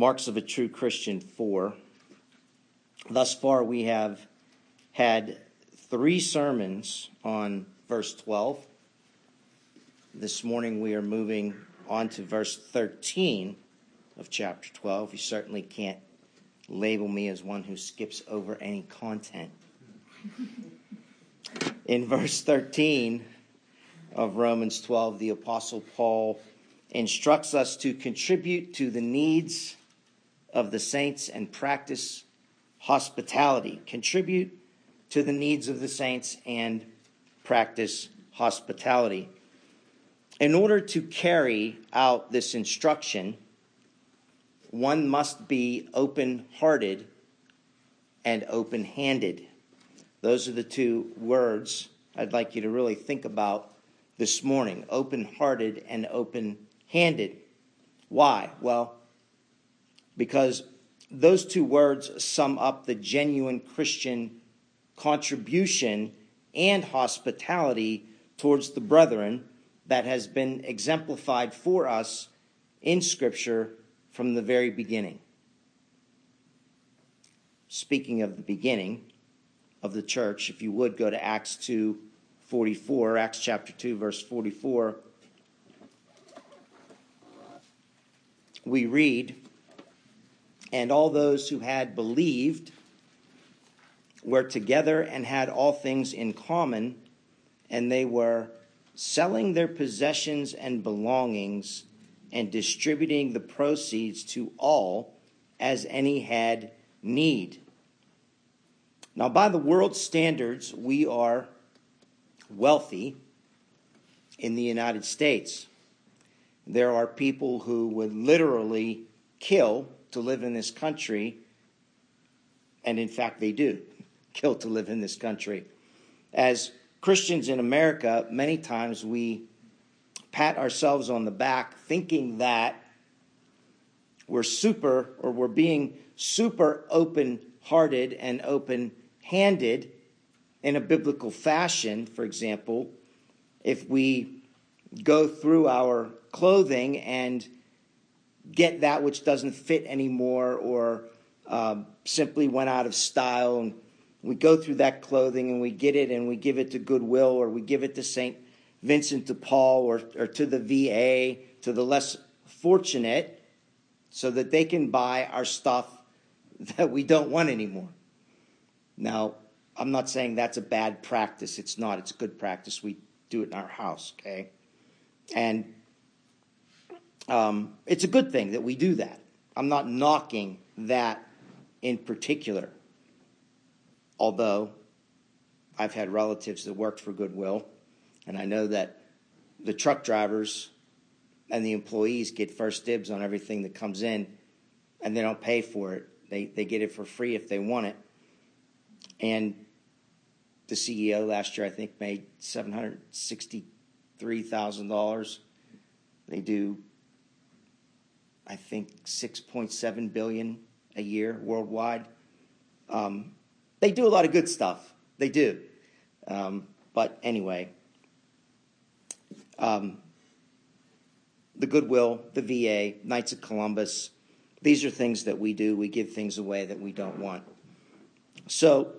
Marks of a True Christian 4. Thus far, we have had three sermons on verse 12. This morning, we are moving on to verse 13 of chapter 12. You certainly can't label me as one who skips over any content. In verse 13 of Romans 12, the Apostle Paul instructs us to contribute to the needs of the saints and practice hospitality. Contribute to the needs of the saints and practice hospitality. In order to carry out this instruction, one must be open hearted and open handed. Those are the two words I'd like you to really think about this morning open hearted and open handed. Why? Well, because those two words sum up the genuine Christian contribution and hospitality towards the brethren that has been exemplified for us in Scripture from the very beginning. Speaking of the beginning of the church, if you would go to Acts 2 44, Acts chapter 2, verse 44, we read, And all those who had believed were together and had all things in common, and they were selling their possessions and belongings and distributing the proceeds to all as any had need. Now, by the world's standards, we are wealthy in the United States. There are people who would literally kill to live in this country, and in fact, they do kill to live in this country. As Christians in America, many times we pat ourselves on the back thinking that we're super or we're being super open hearted and open handed in a biblical fashion, for example, if we go through our clothing and get that which doesn't fit anymore or um, simply went out of style and we go through that clothing and we get it and we give it to Goodwill or we give it to St. Vincent de Paul or, or to the VA, to the less fortunate, so that they can buy our stuff that we don't want anymore. Now, I'm not saying that's a bad practice. It's not. It's good practice. We do it in our house, okay? And um, it's a good thing that we do that. I'm not knocking that in particular. Although I've had relatives that worked for Goodwill, and I know that the truck drivers and the employees get first dibs on everything that comes in, and they don't pay for it. They, they get it for free if they want it. And the CEO last year, I think, made $763,000. They do, I think, 6.7 billion a year worldwide. Um, they do a lot of good stuff. They do. Um, but anyway, um, the Goodwill, the VA, Knights of Columbus, these are things that we do. We give things away that we don't want. So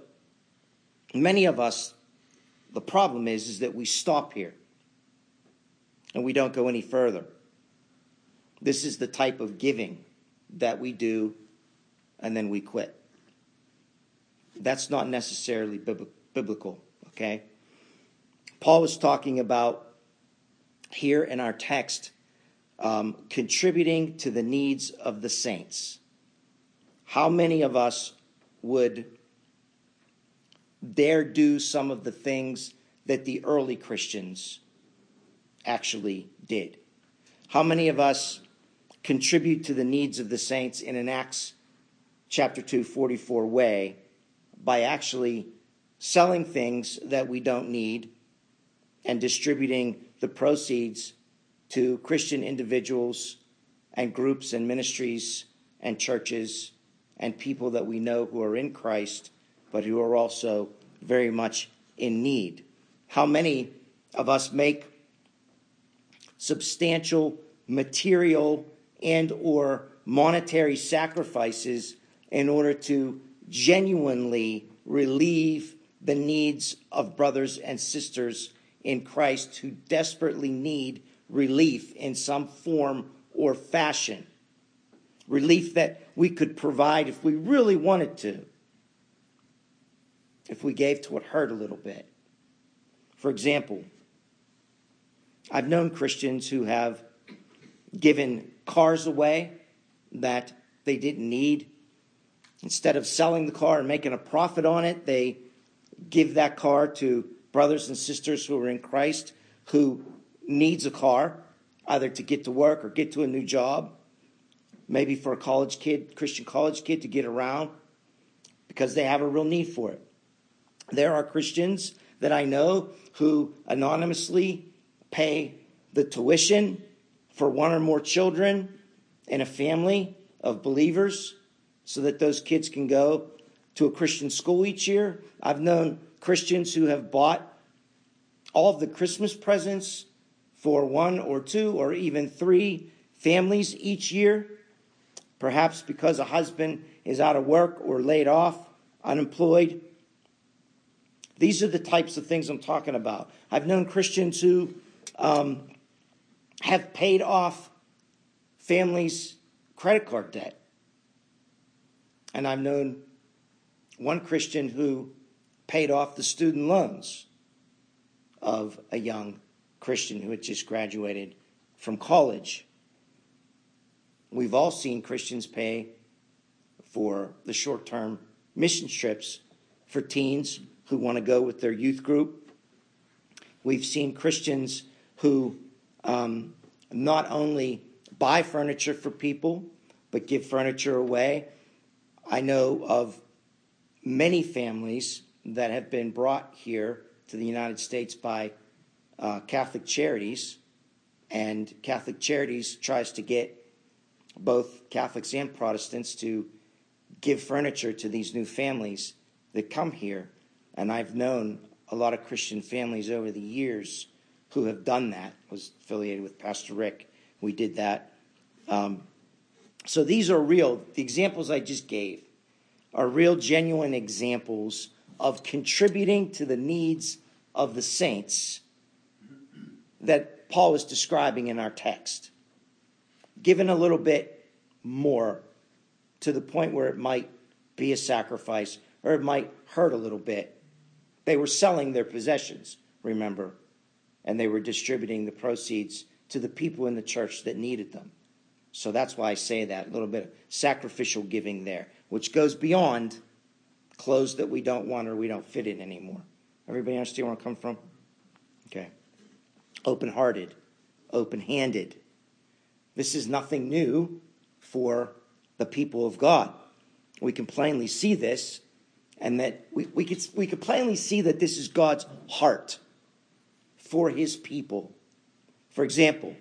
many of us, the problem is, is that we stop here and we don't go any further. This is the type of giving that we do and then we quit. That's not necessarily biblical, okay? Paul was talking about here in our text um, contributing to the needs of the saints. How many of us would dare do some of the things that the early Christians actually did? How many of us contribute to the needs of the saints in an Acts chapter 2, 44 way by actually selling things that we don't need and distributing the proceeds to Christian individuals and groups and ministries and churches and people that we know who are in Christ but who are also very much in need. How many of us make substantial material and or monetary sacrifices in order to genuinely relieve the needs of brothers and sisters in Christ who desperately need relief in some form or fashion. Relief that we could provide if we really wanted to, if we gave to what hurt a little bit. For example, I've known Christians who have given cars away that they didn't need. Instead of selling the car and making a profit on it, they give that car to brothers and sisters who are in Christ who needs a car either to get to work or get to a new job, maybe for a college kid, Christian college kid to get around because they have a real need for it. There are Christians that I know who anonymously pay the tuition for one or more children in a family of believers so that those kids can go to a Christian school each year. I've known Christians who have bought all of the Christmas presents for one or two or even three families each year, perhaps because a husband is out of work or laid off, unemployed. These are the types of things I'm talking about. I've known Christians who um, have paid off families' credit card debt. And I've known one Christian who paid off the student loans of a young Christian who had just graduated from college. We've all seen Christians pay for the short term mission trips for teens who want to go with their youth group. We've seen Christians who um, not only buy furniture for people, but give furniture away. I know of many families that have been brought here to the United States by uh, Catholic Charities, and Catholic Charities tries to get both Catholics and Protestants to give furniture to these new families that come here. And I've known a lot of Christian families over the years who have done that. I was affiliated with Pastor Rick. We did that. Um, so these are real. The examples I just gave are real, genuine examples of contributing to the needs of the saints that Paul is describing in our text. Given a little bit more to the point where it might be a sacrifice or it might hurt a little bit. They were selling their possessions, remember, and they were distributing the proceeds to the people in the church that needed them. So that's why I say that a little bit of sacrificial giving there, which goes beyond clothes that we don't want or we don't fit in anymore. Everybody understand where I come from? Okay. Open hearted, open handed. This is nothing new for the people of God. We can plainly see this, and that we, we, could, we could plainly see that this is God's heart for his people. For example,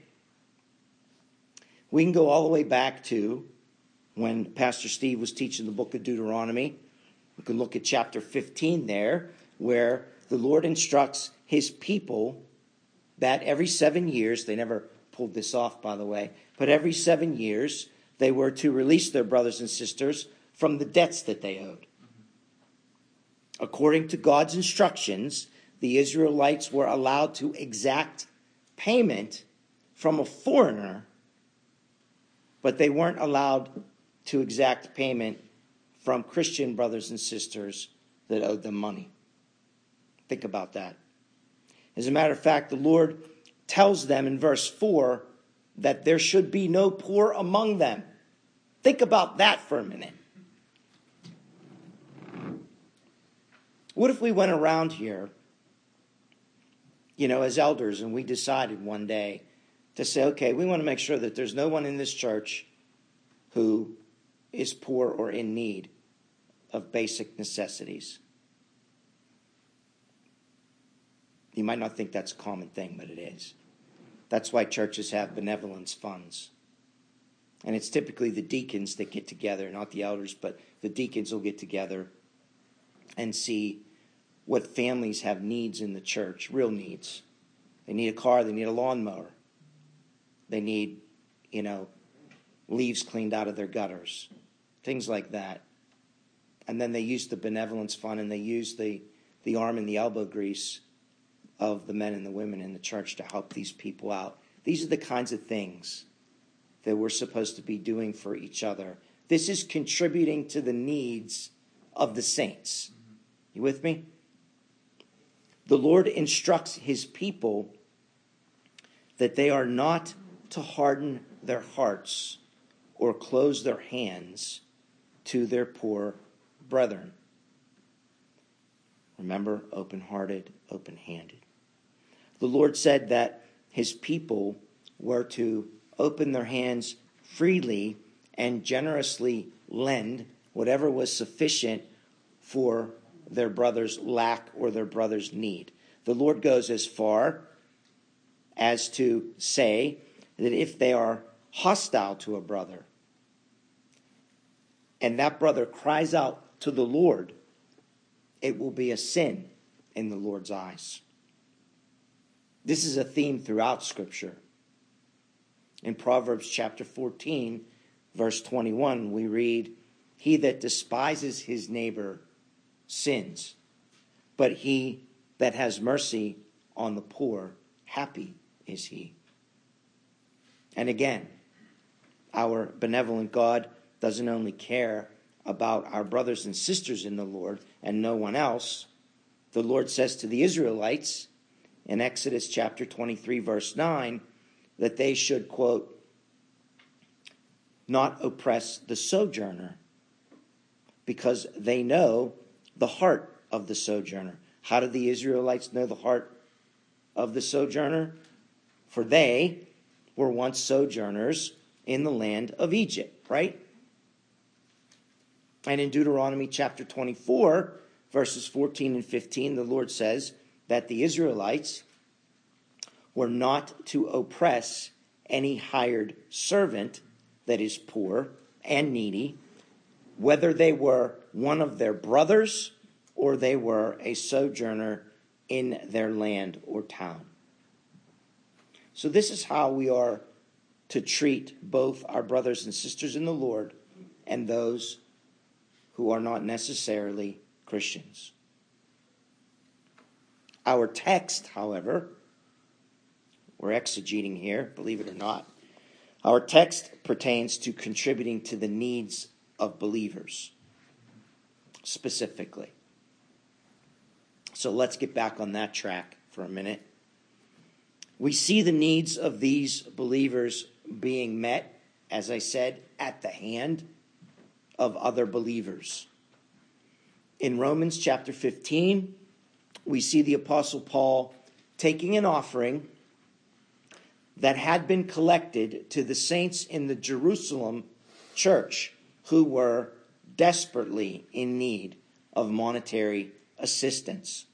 we can go all the way back to when Pastor Steve was teaching the book of Deuteronomy. We can look at chapter 15 there, where the Lord instructs his people that every seven years, they never pulled this off, by the way, but every seven years, they were to release their brothers and sisters from the debts that they owed. According to God's instructions, the Israelites were allowed to exact payment from a foreigner, but they weren't allowed to exact payment from Christian brothers and sisters that owed them money. Think about that. As a matter of fact, the Lord tells them in verse 4 that there should be no poor among them. Think about that for a minute. What if we went around here, you know, as elders, and we decided one day to say, okay, we want to make sure that there's no one in this church who is poor or in need of basic necessities? You might not think that's a common thing, but it is. That's why churches have benevolence funds. And it's typically the deacons that get together, not the elders, but the deacons will get together and see what families have needs in the church, real needs. They need a car, they need a lawnmower. They need, you know, leaves cleaned out of their gutters, things like that. And then they use the benevolence fund and they use the, the arm and the elbow grease of the men and the women in the church to help these people out. These are the kinds of things that we're supposed to be doing for each other. This is contributing to the needs of the saints. You with me? The Lord instructs his people that they are not to harden their hearts or close their hands to their poor brethren. Remember, open hearted, open handed. The Lord said that his people were to open their hands freely and generously lend whatever was sufficient for their brother's lack or their brother's need. The Lord goes as far as to say that if they are hostile to a brother and that brother cries out to the Lord, it will be a sin in the Lord's eyes. This is a theme throughout Scripture. In Proverbs chapter 14, verse 21, we read, He that despises his neighbor sins, but he that has mercy on the poor, happy is he. And again, our benevolent God doesn't only care about our brothers and sisters in the Lord and no one else. The Lord says to the Israelites in Exodus chapter 23, verse 9, that they should, quote, not oppress the sojourner because they know the heart of the sojourner. How did the Israelites know the heart of the sojourner? For they were once sojourners in the land of Egypt, right? And in Deuteronomy chapter 24, verses 14 and 15, the Lord says that the Israelites were not to oppress any hired servant that is poor and needy, whether they were one of their brothers or they were a sojourner in their land or town. So, this is how we are to treat both our brothers and sisters in the Lord and those who are not necessarily Christians. Our text, however, we're exegeting here, believe it or not, our text pertains to contributing to the needs of believers specifically. So let's get back on that track for a minute. We see the needs of these believers being met, as I said, at the hand of other believers. In Romans chapter 15, we see the Apostle Paul taking an offering that had been collected to the saints in the Jerusalem church who were desperately in need of monetary assistance.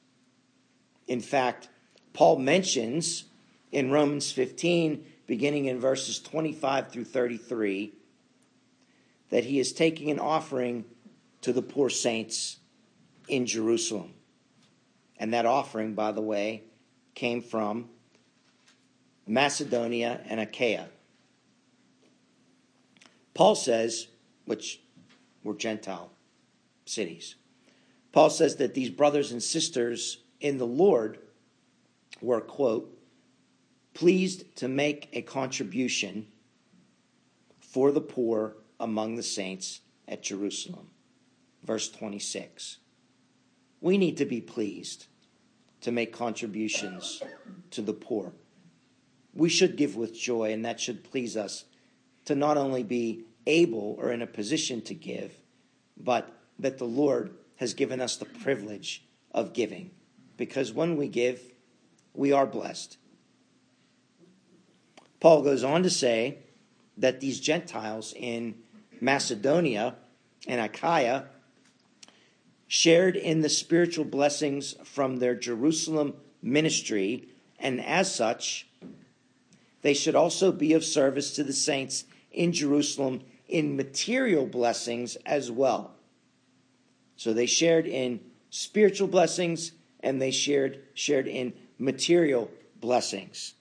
In fact, Paul mentions in Romans 15, beginning in verses 25 through 33, that he is taking an offering to the poor saints in Jerusalem. And that offering, by the way, came from Macedonia and Achaia. Paul says, which were Gentile cities, Paul says that these brothers and sisters in the Lord were, quote, pleased to make a contribution for the poor among the saints at Jerusalem. Verse 26. We need to be pleased to make contributions to the poor. We should give with joy, and that should please us to not only be able or in a position to give, but that the Lord has given us the privilege of giving. Because when we give, we are blessed. Paul goes on to say that these Gentiles in Macedonia and Achaia shared in the spiritual blessings from their Jerusalem ministry, and as such, they should also be of service to the saints in Jerusalem in material blessings as well. So they shared in spiritual blessings and they shared shared in material blessings.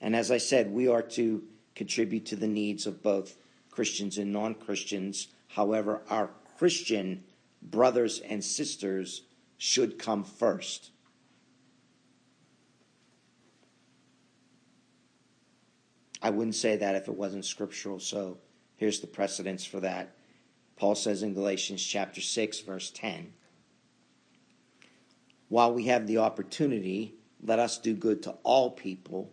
And as I said, we are to contribute to the needs of both Christians and non Christians. However, our Christian brothers and sisters should come first. I wouldn't say that if it wasn't scriptural, so here's the precedence for that. Paul says in Galatians chapter 6, verse 10 While we have the opportunity, let us do good to all people,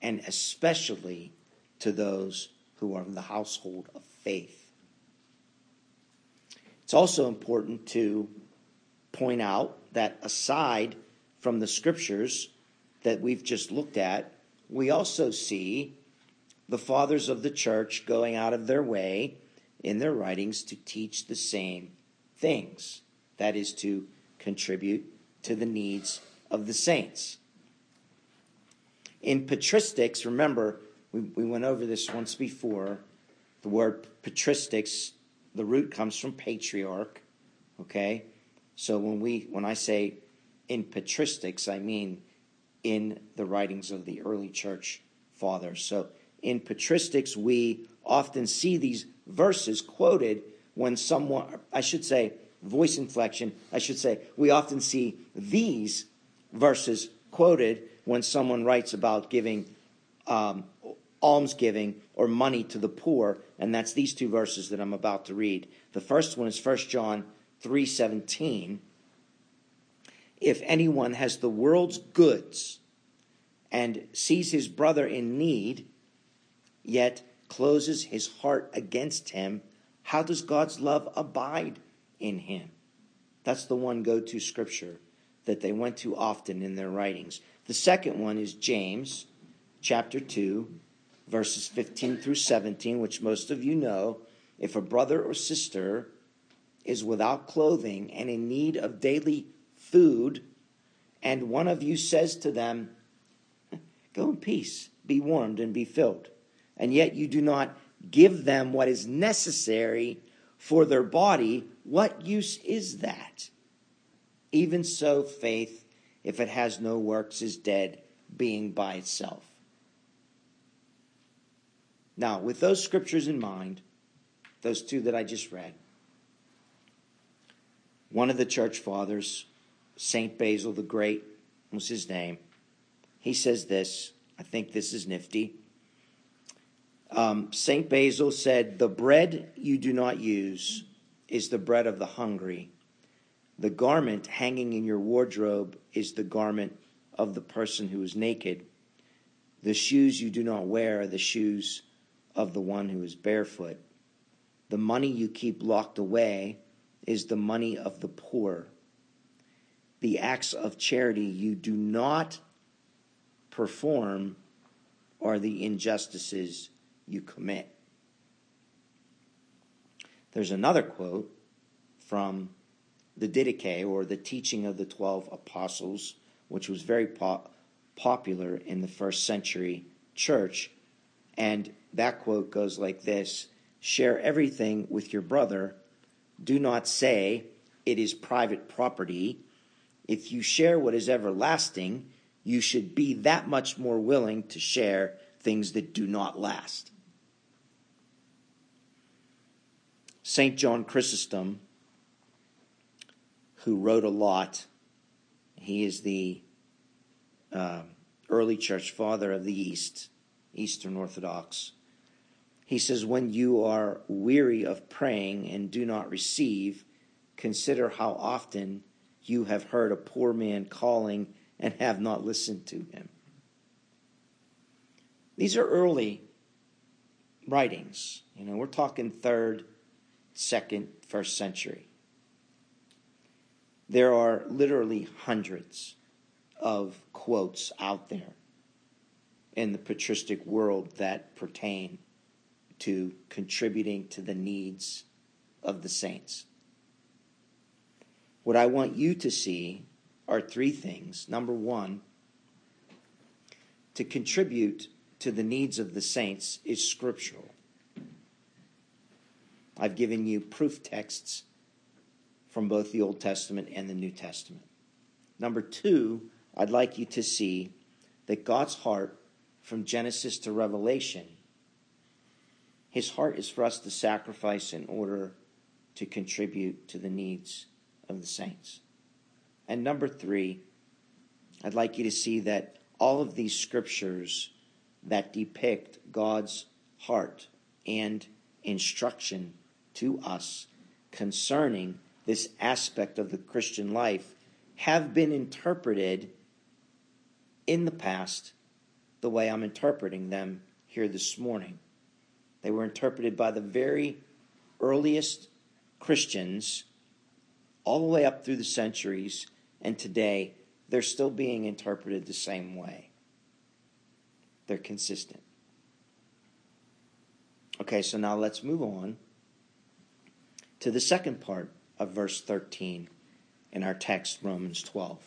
and especially to those who are in the household of faith. It's also important to point out that aside from the scriptures that we've just looked at, we also see the fathers of the church going out of their way in their writings to teach the same things that is, to contribute to the needs of the saints. In patristics, remember, we, we went over this once before. The word patristics, the root comes from patriarch, okay? So when we when I say in patristics, I mean in the writings of the early church fathers. So in patristics, we often see these verses quoted when someone, I should say, voice inflection, I should say, we often see these verses quoted when someone writes about giving um, almsgiving or money to the poor, and that's these two verses that I'm about to read. The first one is 1 John 3:17. If anyone has the world's goods and sees his brother in need, yet closes his heart against him, how does God's love abide in him? That's the one go to scripture that they went to often in their writings. The second one is James chapter 2, verses 15 through 17, which most of you know. If a brother or sister is without clothing and in need of daily food, and one of you says to them, Go in peace, be warmed and be filled and yet you do not give them what is necessary for their body, what use is that? Even so, faith, if it has no works, is dead, being by itself. Now, with those scriptures in mind, those two that I just read, one of the church fathers, St. Basil the Great was his name, he says this. I think this is nifty. Um, St. Basil said, The bread you do not use is the bread of the hungry. The garment hanging in your wardrobe is the garment of the person who is naked. The shoes you do not wear are the shoes of the one who is barefoot. The money you keep locked away is the money of the poor. The acts of charity you do not perform are the injustices you commit. There's another quote from the Didache, or the teaching of the 12 apostles, which was very po- popular in the first century church. And that quote goes like this Share everything with your brother. Do not say it is private property. If you share what is everlasting, you should be that much more willing to share things that do not last. St. John Chrysostom, who wrote a lot, he is the uh, early church father of the East, Eastern Orthodox. He says, When you are weary of praying and do not receive, consider how often you have heard a poor man calling and have not listened to him. These are early writings. You know, we're talking third, second, first century. There are literally hundreds of quotes out there in the patristic world that pertain to contributing to the needs of the saints. What I want you to see are three things. Number one, to contribute to the needs of the saints is scriptural. I've given you proof texts from both the Old Testament and the New Testament. Number two, I'd like you to see that God's heart from Genesis to Revelation, His heart is for us to sacrifice in order to contribute to the needs of the saints. And number three, I'd like you to see that all of these scriptures that depict God's heart and instruction to us concerning this aspect of the Christian life have been interpreted in the past the way I'm interpreting them here this morning. They were interpreted by the very earliest Christians all the way up through the centuries, and today they're still being interpreted the same way. They're consistent. Okay, so now let's move on to the second part of verse 13 in our text, Romans 12.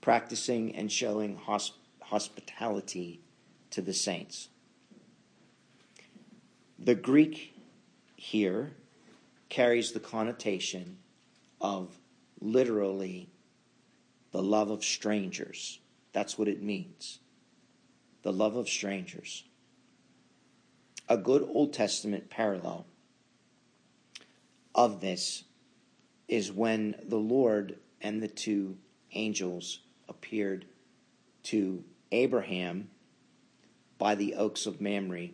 Practicing and showing hosp- hospitality to the saints. The Greek here carries the connotation of literally the love of strangers. That's what it means. The love of strangers. A good Old Testament parallel of this is when the Lord and the two angels appeared to Abraham by the oaks of Mamre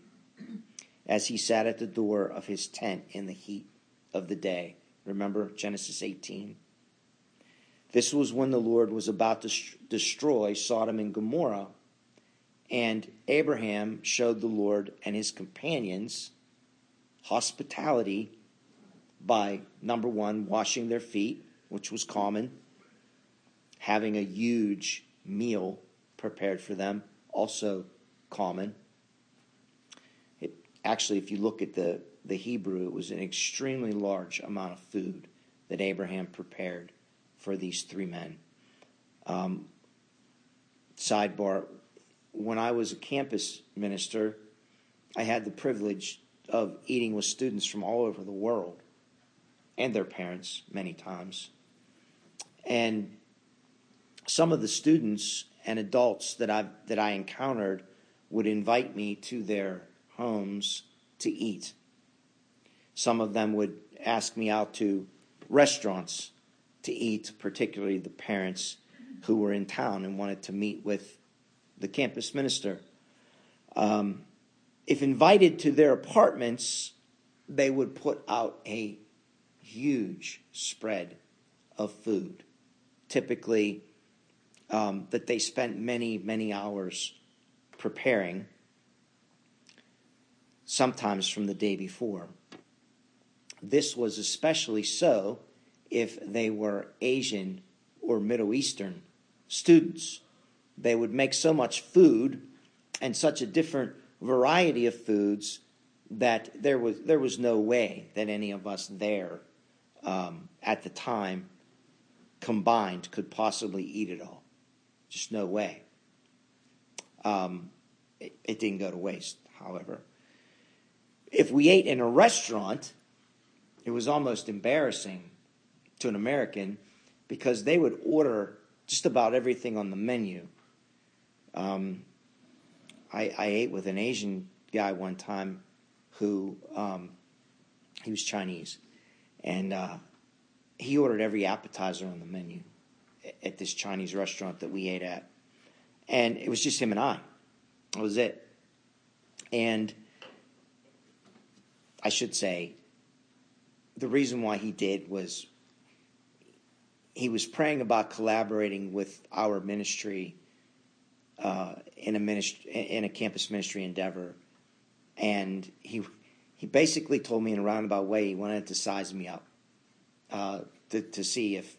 as he sat at the door of his tent in the heat of the day. Remember Genesis 18? This was when the Lord was about to destroy Sodom and Gomorrah, and Abraham showed the Lord and his companions hospitality by number one, washing their feet, which was common, having a huge meal prepared for them, also common. It, actually, if you look at the, the Hebrew, it was an extremely large amount of food that Abraham prepared for these three men. Um, sidebar when I was a campus minister, I had the privilege of eating with students from all over the world and their parents many times. And some of the students and adults that I that I encountered would invite me to their homes to eat. Some of them would ask me out to restaurants to eat, particularly the parents who were in town and wanted to meet with the campus minister. Um, if invited to their apartments, they would put out a huge spread of food, typically um, that they spent many, many hours preparing, sometimes from the day before. This was especially so if they were Asian or Middle Eastern students. They would make so much food and such a different variety of foods that there was there was no way that any of us there um, at the time combined could possibly eat it all. Just no way. Um, it, it didn't go to waste, however. If we ate in a restaurant, it was almost embarrassing to an American because they would order just about everything on the menu. Um, I, I, ate with an Asian guy one time who um, he was Chinese, and uh, he ordered every appetizer on the menu at this Chinese restaurant that we ate at, and it was just him and I. That was it. And I should say, the reason why he did was he was praying about collaborating with our ministry uh, in a ministry in a campus ministry endeavor, and he he basically told me in a roundabout way he wanted to size me up uh, to, to see if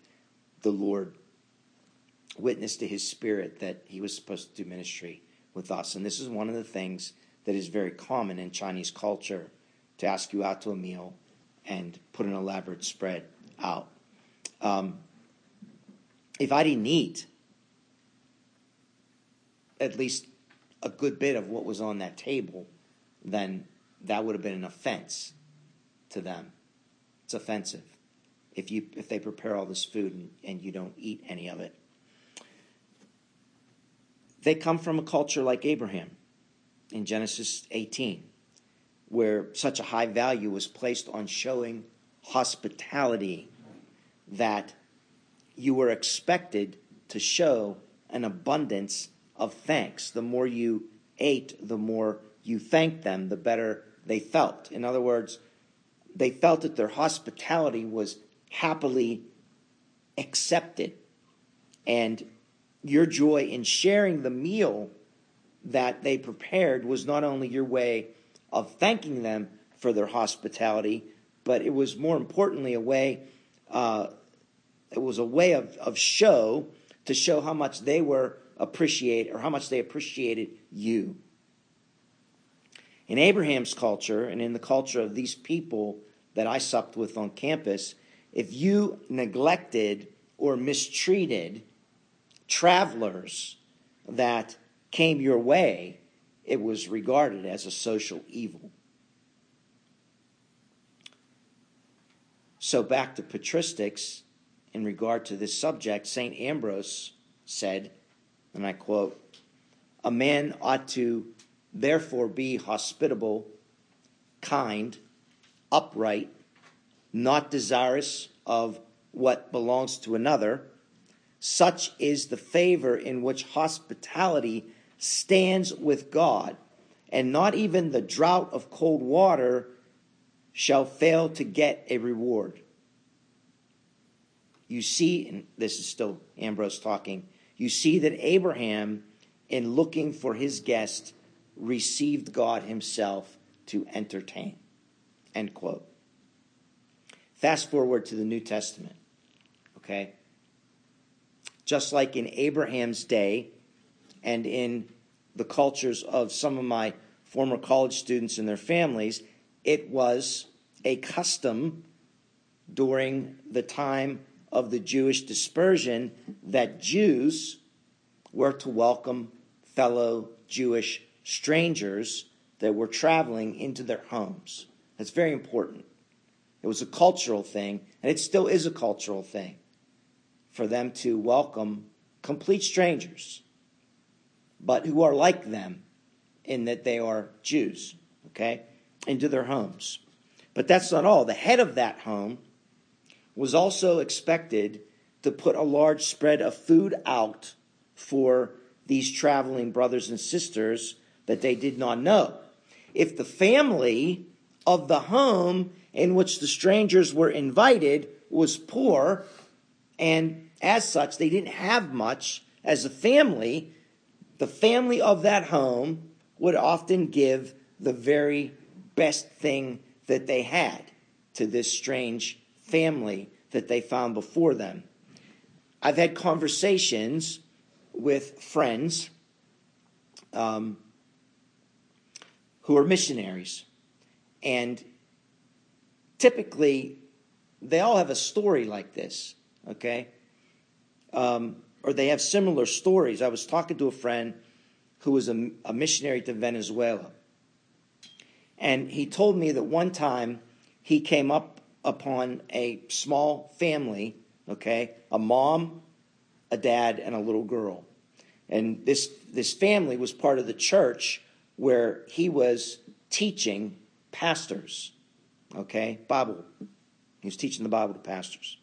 the Lord witnessed to his spirit that he was supposed to do ministry with us. And this is one of the things that is very common in Chinese culture to ask you out to a meal and put an elaborate spread out. Um, if I didn't eat at least a good bit of what was on that table, then that would have been an offense to them. It's offensive if you if they prepare all this food and, and you don't eat any of it. They come from a culture like Abraham in Genesis 18. where such a high value was placed on showing hospitality that you were expected to show an abundance of thanks. The more you ate, the more you thanked them, the better they felt. In other words, they felt that their hospitality was happily accepted. And your joy in sharing the meal that they prepared was not only your way of thanking them for their hospitality, but it was more importantly a way, uh, it was a way of, of show to show how much they were appreciate or how much they appreciated you. In Abraham's culture and in the culture of these people that I supped with on campus, if you neglected or mistreated travelers that came your way, it was regarded as a social evil. So, back to patristics, in regard to this subject, St. Ambrose said, and I quote, A man ought to therefore be hospitable, kind, upright, not desirous of what belongs to another. Such is the favor in which hospitality stands with God, and not even the drought of cold water shall fail to get a reward. You see, and this is still Ambrose talking, you see that Abraham, in looking for his guest, received God himself to entertain. End quote. Fast forward to the New Testament. Okay? Just like in Abraham's day and in the cultures of some of my former college students and their families, it was a custom during the time of the Jewish dispersion that Jews were to welcome fellow Jewish strangers that were traveling into their homes. That's very important. It was a cultural thing, and it still is a cultural thing for them to welcome complete strangers, but who are like them in that they are Jews, okay, into their homes. But that's not all. The head of that home was also expected to put a large spread of food out for these traveling brothers and sisters that they did not know. If the family of the home in which the strangers were invited was poor, and as such, they didn't have much as a family, the family of that home would often give the very best thing that they had to this strange family that they found before them. I've had conversations with friends um, who are missionaries. And typically, they all have a story like this, okay? Um, or they have similar stories. I was talking to a friend who was a, a missionary to Venezuela. And he told me that one time he came up upon a small family, okay? A mom, a dad, and a little girl. And this, this family was part of the church where he was teaching pastors, okay? Bible. He was teaching the Bible to pastors.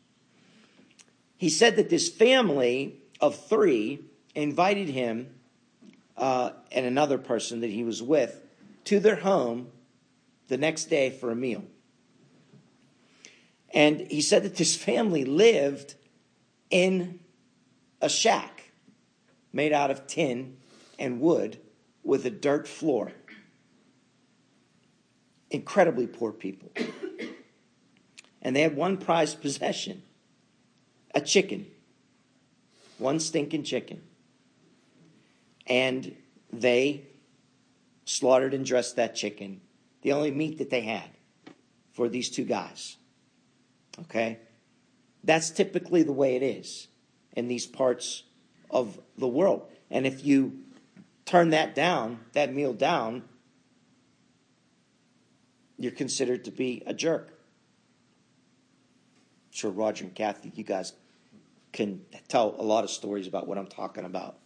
He said that this family of three invited him uh, and another person that he was with to their home the next day for a meal. And he said that this family lived in a shack made out of tin and wood with a dirt floor. Incredibly poor people. And they had one prized possession a chicken. One stinking chicken. And they slaughtered and dressed that chicken, the only meat that they had for these two guys. Okay? That's typically the way it is in these parts of the world. And if you turn that down, that meal down, you're considered to be a jerk. I'm sure Roger and Kathy, you guys can tell a lot of stories about what I'm talking about.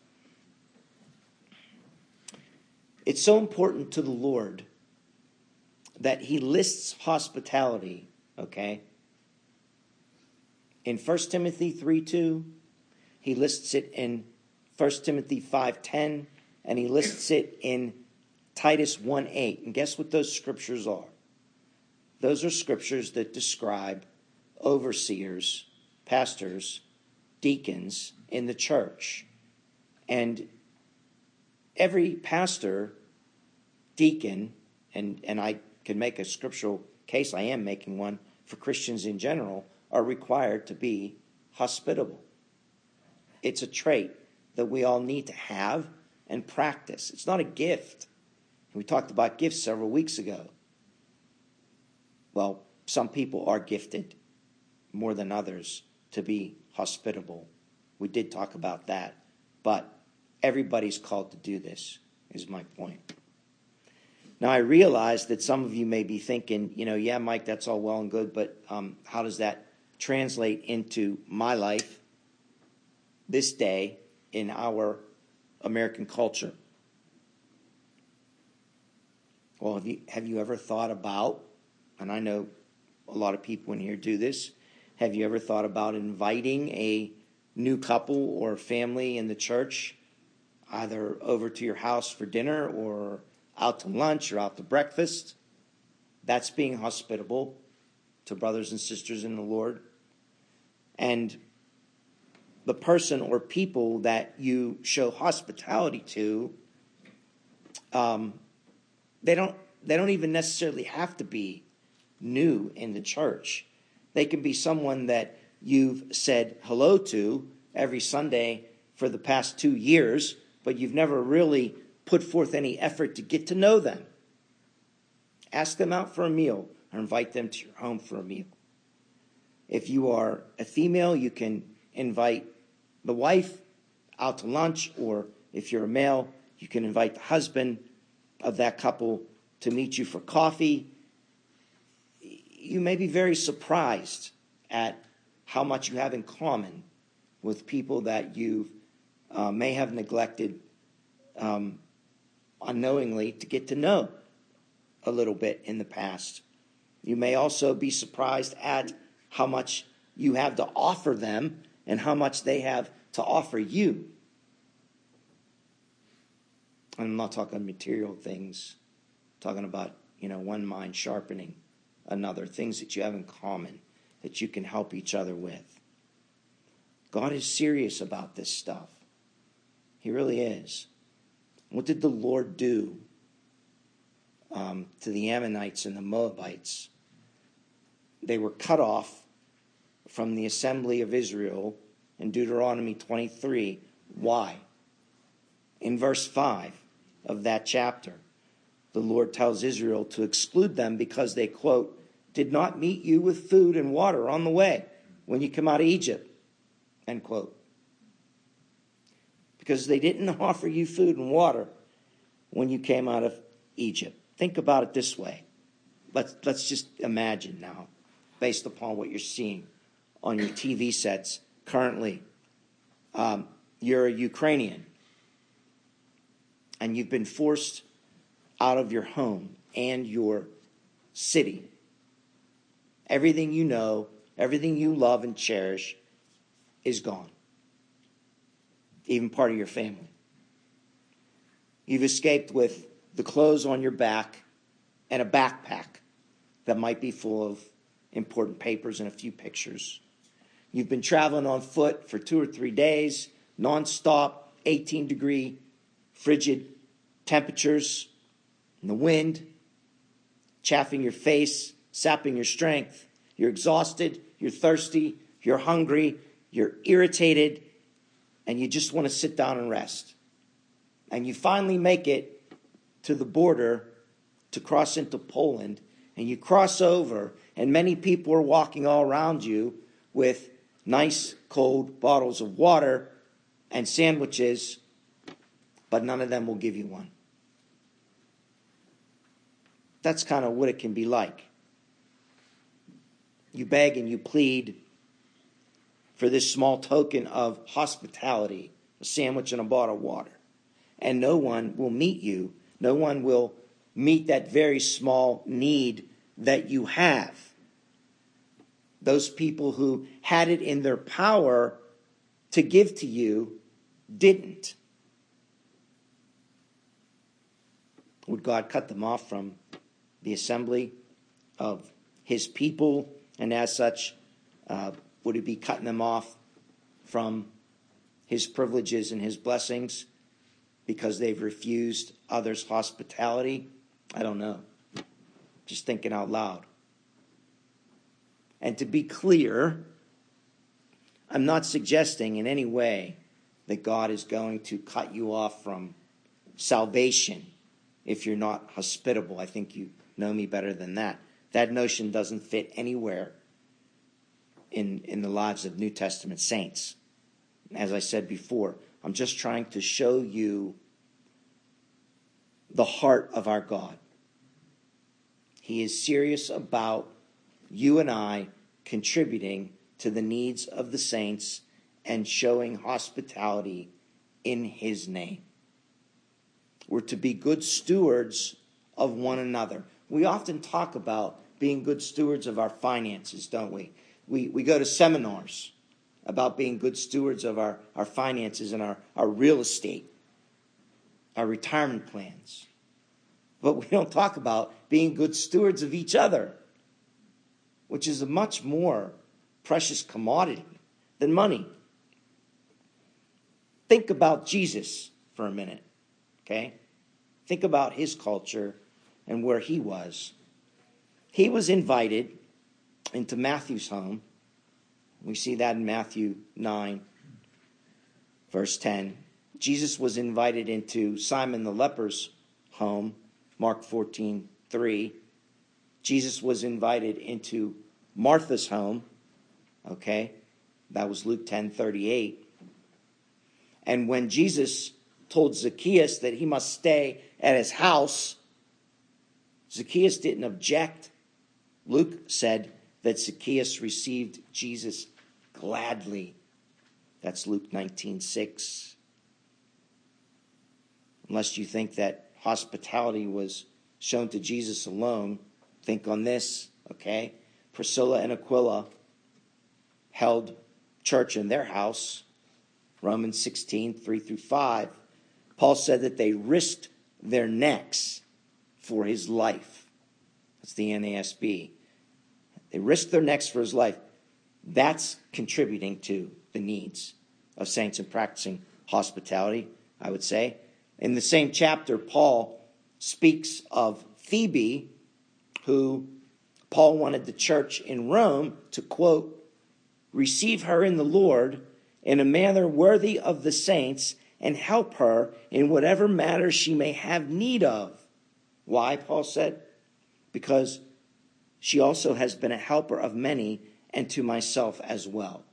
It's so important to the Lord that he lists hospitality, okay? In 1 Timothy 3 2, he lists it in 1 Timothy 5:10 and he lists it in Titus 1:8. And guess what those scriptures are? Those are scriptures that describe overseers, pastors, deacons in the church. And every pastor, deacon, and, and I can make a scriptural case, I am making one for Christians in general, are required to be hospitable. It's a trait that we all need to have and practice. It's not a gift. We talked about gifts several weeks ago. Well, some people are gifted more than others to be hospitable. We did talk about that. But everybody's called to do this, is my point. Now, I realize that some of you may be thinking, you know, yeah, Mike, that's all well and good, but um, how does that translate into my life this day in our American culture? Well, have you, have you ever thought about, and I know a lot of people in here do this, have you ever thought about inviting a new couple or family in the church either over to your house for dinner or out to lunch or out to breakfast? That's being hospitable to brothers and sisters in the Lord. And the person or people that you show hospitality to, um, they don't they don't even necessarily have to be new in the church. They can be someone that you've said hello to every Sunday for the past two years, but you've never really put forth any effort to get to know them. Ask them out for a meal or invite them to your home for a meal. If you are a female, you can invite the wife out to lunch, or if you're a male, you can invite the husband of that couple to meet you for coffee. You may be very surprised at how much you have in common with people that you uh, may have neglected um, unknowingly to get to know a little bit in the past. You may also be surprised at how much you have to offer them and how much they have to offer you. I'm not talking material things, I'm talking about, you know, one mind sharpening another, things that you have in common that you can help each other with. God is serious about this stuff. He really is. What did the Lord do um, to the Ammonites and the Moabites? They were cut off from the assembly of Israel in Deuteronomy 23. Why? In verse 5 of that chapter, the Lord tells Israel to exclude them because they, quote, did not meet you with food and water on the way when you come out of Egypt, end quote. Because they didn't offer you food and water when you came out of Egypt. Think about it this way. Let's, let's just imagine now, based upon what you're seeing on your TV sets currently. Um, you're a Ukrainian and you've been forced out of your home and your city. Everything you know, everything you love and cherish is gone, even part of your family. You've escaped with the clothes on your back and a backpack that might be full of important papers and a few pictures. You've been traveling on foot for two or three days, nonstop, 18 degree, frigid temperatures, and the wind, chaffing your face, sapping your strength. You're exhausted, you're thirsty, you're hungry, you're irritated, and you just want to sit down and rest. And you finally make it to the border to cross into Poland, and you cross over, and many people are walking all around you with nice cold bottles of water and sandwiches, but none of them will give you one. That's kind of what it can be like. You beg and you plead for this small token of hospitality, a sandwich and a bottle of water. And no one will meet you, no one will meet that very small need that you have. Those people who had it in their power to give to you didn't. Would God cut them off from the assembly of his people? And as such, uh, would he be cutting them off from his privileges and his blessings because they've refused others' hospitality? I don't know. Just thinking out loud. And to be clear, I'm not suggesting in any way that God is going to cut you off from salvation if you're not hospitable. I think you know me better than that. That notion doesn't fit anywhere in, in the lives of New Testament saints. As I said before, I'm just trying to show you the heart of our God. He is serious about you and I contributing to the needs of the saints and showing hospitality in His name. We're to be good stewards of one another. We often talk about being good stewards of our finances, don't we? We, we go to seminars about being good stewards of our, our finances and our, our real estate, our retirement plans. But we don't talk about being good stewards of each other, which is a much more precious commodity than money. Think about Jesus for a minute. Okay? Think about his culture and where he was. He was invited into Matthew's home. We see that in Matthew 9, verse 10. Jesus was invited into Simon the leper's home, Mark 14, 3. Jesus was invited into Martha's home, okay? That was Luke 10, 38. And when Jesus told Zacchaeus that he must stay at his house, Zacchaeus didn't object. Luke said that Zacchaeus received Jesus gladly. That's Luke 19:6. Unless you think that hospitality was shown to Jesus alone, think on this, okay? Priscilla and Aquila held church in their house. Romans 16, 3 through 5. Paul said that they risked their necks for his life. That's the NASB. They risked their necks for his life. That's contributing to the needs of saints and practicing hospitality, I would say. In the same chapter, Paul speaks of Phoebe, who Paul wanted the church in Rome to quote, receive her in the Lord in a manner worthy of the saints and help her in whatever matter she may have need of. Why, Paul said? Because she also has been a helper of many and to myself as well.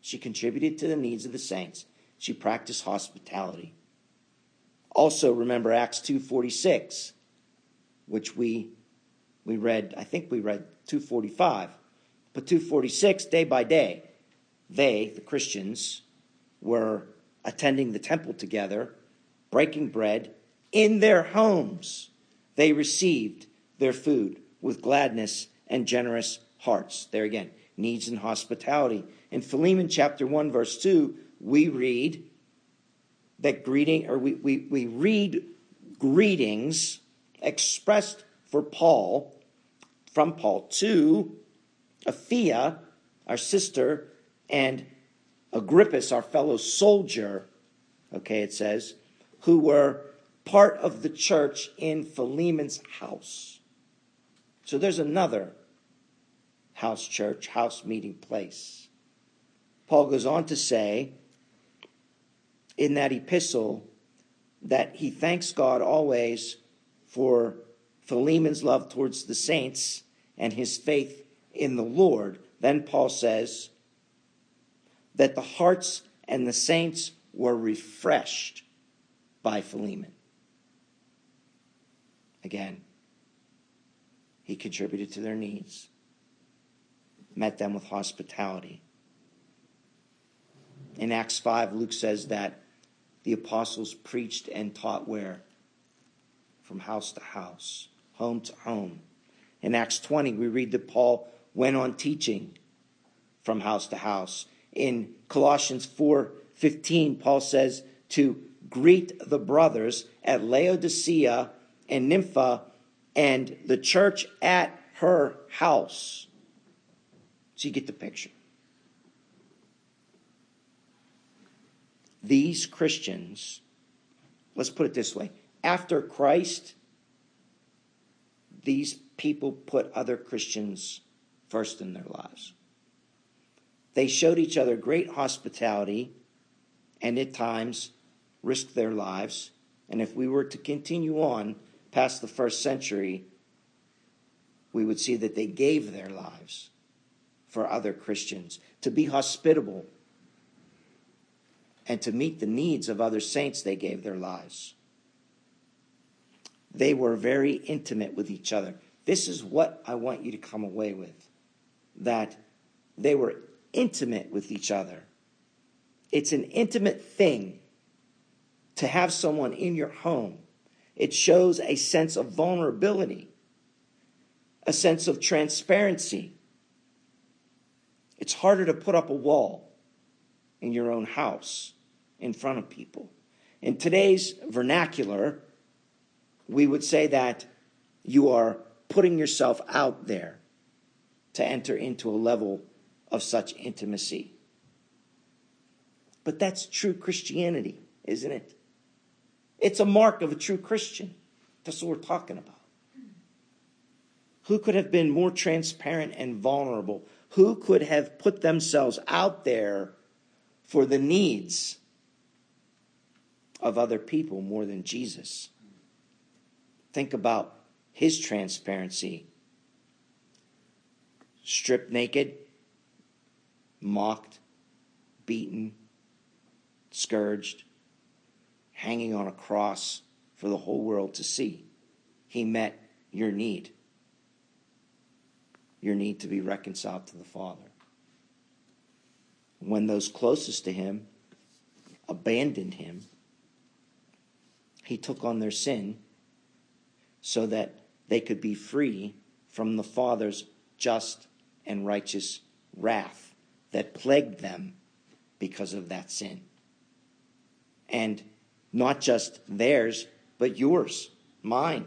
She contributed to the needs of the saints. She practiced hospitality. Also remember Acts 2:46, which we we read, I think we read 245. But 246 day by day, they, the Christians, were attending the temple together, breaking bread in their homes. They received their food with gladness and generous hearts. There again, needs and hospitality. In Philemon chapter 1, verse 2, we read that greeting, or we, we, we read greetings expressed for Paul, from Paul to Apphia, our sister, and Archippus, our fellow soldier, okay, it says, who were part of the church in Philemon's house. So there's another house church, house meeting place. Paul goes on to say in that epistle that he thanks God always for Philemon's love towards the saints and his faith in the Lord. Then Paul says, that the hearts and the saints were refreshed by Philemon. Again, he contributed to their needs, met them with hospitality. In Acts 5, Luke says that the apostles preached and taught where? from house to house, home to home. In Acts 20, we read that Paul went on teaching from house to house. In Colossians 4:15, Paul says to greet the brothers at Laodicea and Nympha and the church at her house. So you get the picture. These Christians, let's put it this way after Christ, these people put other Christians first in their lives. They showed each other great hospitality and at times risked their lives. And if we were to continue on past the first century, we would see that they gave their lives for other Christians to be hospitable and to meet the needs of other saints, they gave their lives. They were very intimate with each other. This is what I want you to come away with that they were intimate with each other. It's an intimate thing to have someone in your home. It shows a sense of vulnerability, a sense of transparency. It's harder to put up a wall in your own house in front of people. In today's vernacular, we would say that you are putting yourself out there to enter into a level of such intimacy. But that's true Christianity, isn't it? It's a mark of a true Christian. That's what we're talking about. Who could have been more transparent and vulnerable? Who could have put themselves out there for the needs of other people more than Jesus? Think about his transparency. Stripped naked, mocked, beaten, scourged, hanging on a cross for the whole world to see. He met your need, your need to be reconciled to the Father. When those closest to him abandoned him, he took on their sin so that they could be free from the Father's just and righteous wrath that plagued them because of that sin. And not just theirs, but yours, mine.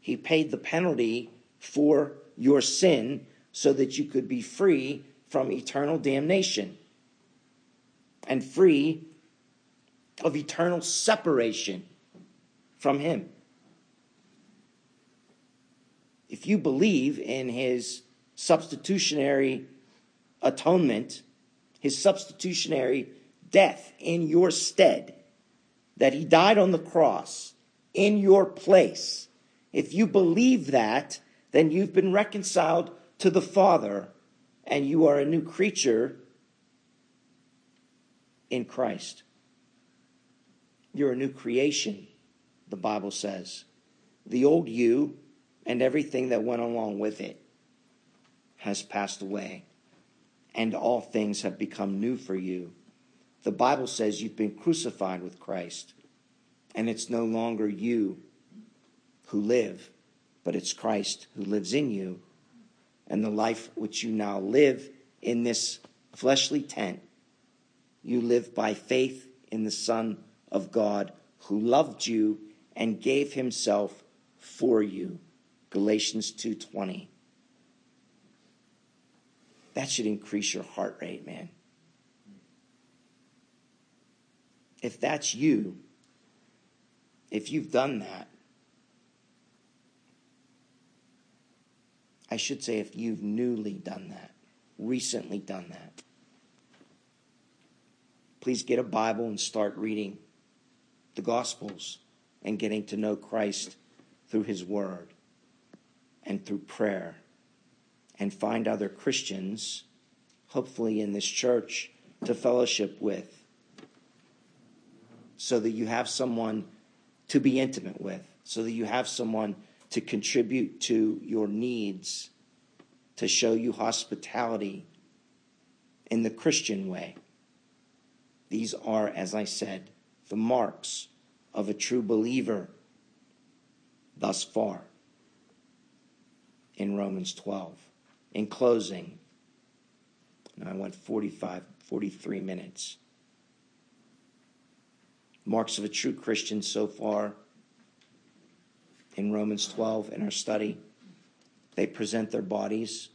He paid the penalty for your sin so that you could be free from eternal damnation and free of eternal separation from Him. If you believe in His substitutionary atonement, His substitutionary death in your stead, that He died on the cross in your place, if you believe that, then you've been reconciled to the Father and you are a new creature in Christ. You're a new creation, the Bible says. The old you and everything that went along with it has passed away, and all things have become new for you. The Bible says you've been crucified with Christ, and it's no longer you who live, but it's Christ who lives in you. And the life which you now live in this fleshly tent, you live by faith in the Son of God who loved you and gave himself for you. Galatians 2:20. That should increase your heart rate, man. If that's you, if you've done that, I should say if you've newly done that, recently done that, please get a Bible and start reading the Gospels and getting to know Christ through His Word and through prayer. And find other Christians, hopefully in this church, to fellowship with so that you have someone to be intimate with, so that you have someone to contribute to your needs, to show you hospitality in the Christian way. These are, as I said, the marks of a true believer. thus far in Romans 12. In closing, I went 45, 43 minutes. Marks of a true Christian so far in Romans 12 in our study. They present their bodies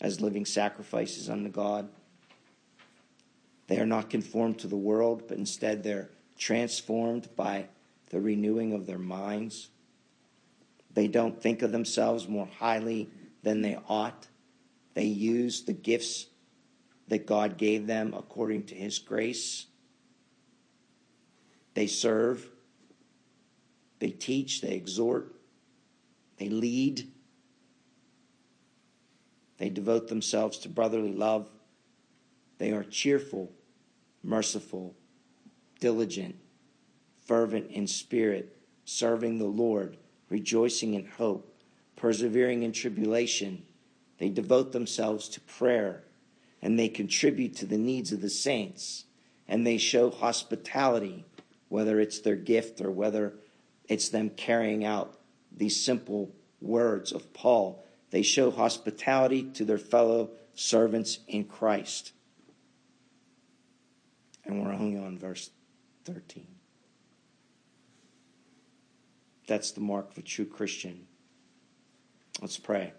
as living sacrifices unto God. They are not conformed to the world, but instead they're transformed by the renewing of their minds. They don't think of themselves more highly than they ought. They use the gifts that God gave them according to His grace. They serve, they teach, they exhort, they lead, they devote themselves to brotherly love. They are cheerful, merciful, diligent, fervent in spirit, serving the Lord, rejoicing in hope, persevering in tribulation. They devote themselves to prayer and they contribute to the needs of the saints and they show hospitality, whether it's their gift or whether it's them carrying out these simple words of Paul. They show hospitality to their fellow servants in Christ. And we're only on verse 13. That's the mark of a true Christian. Let's pray.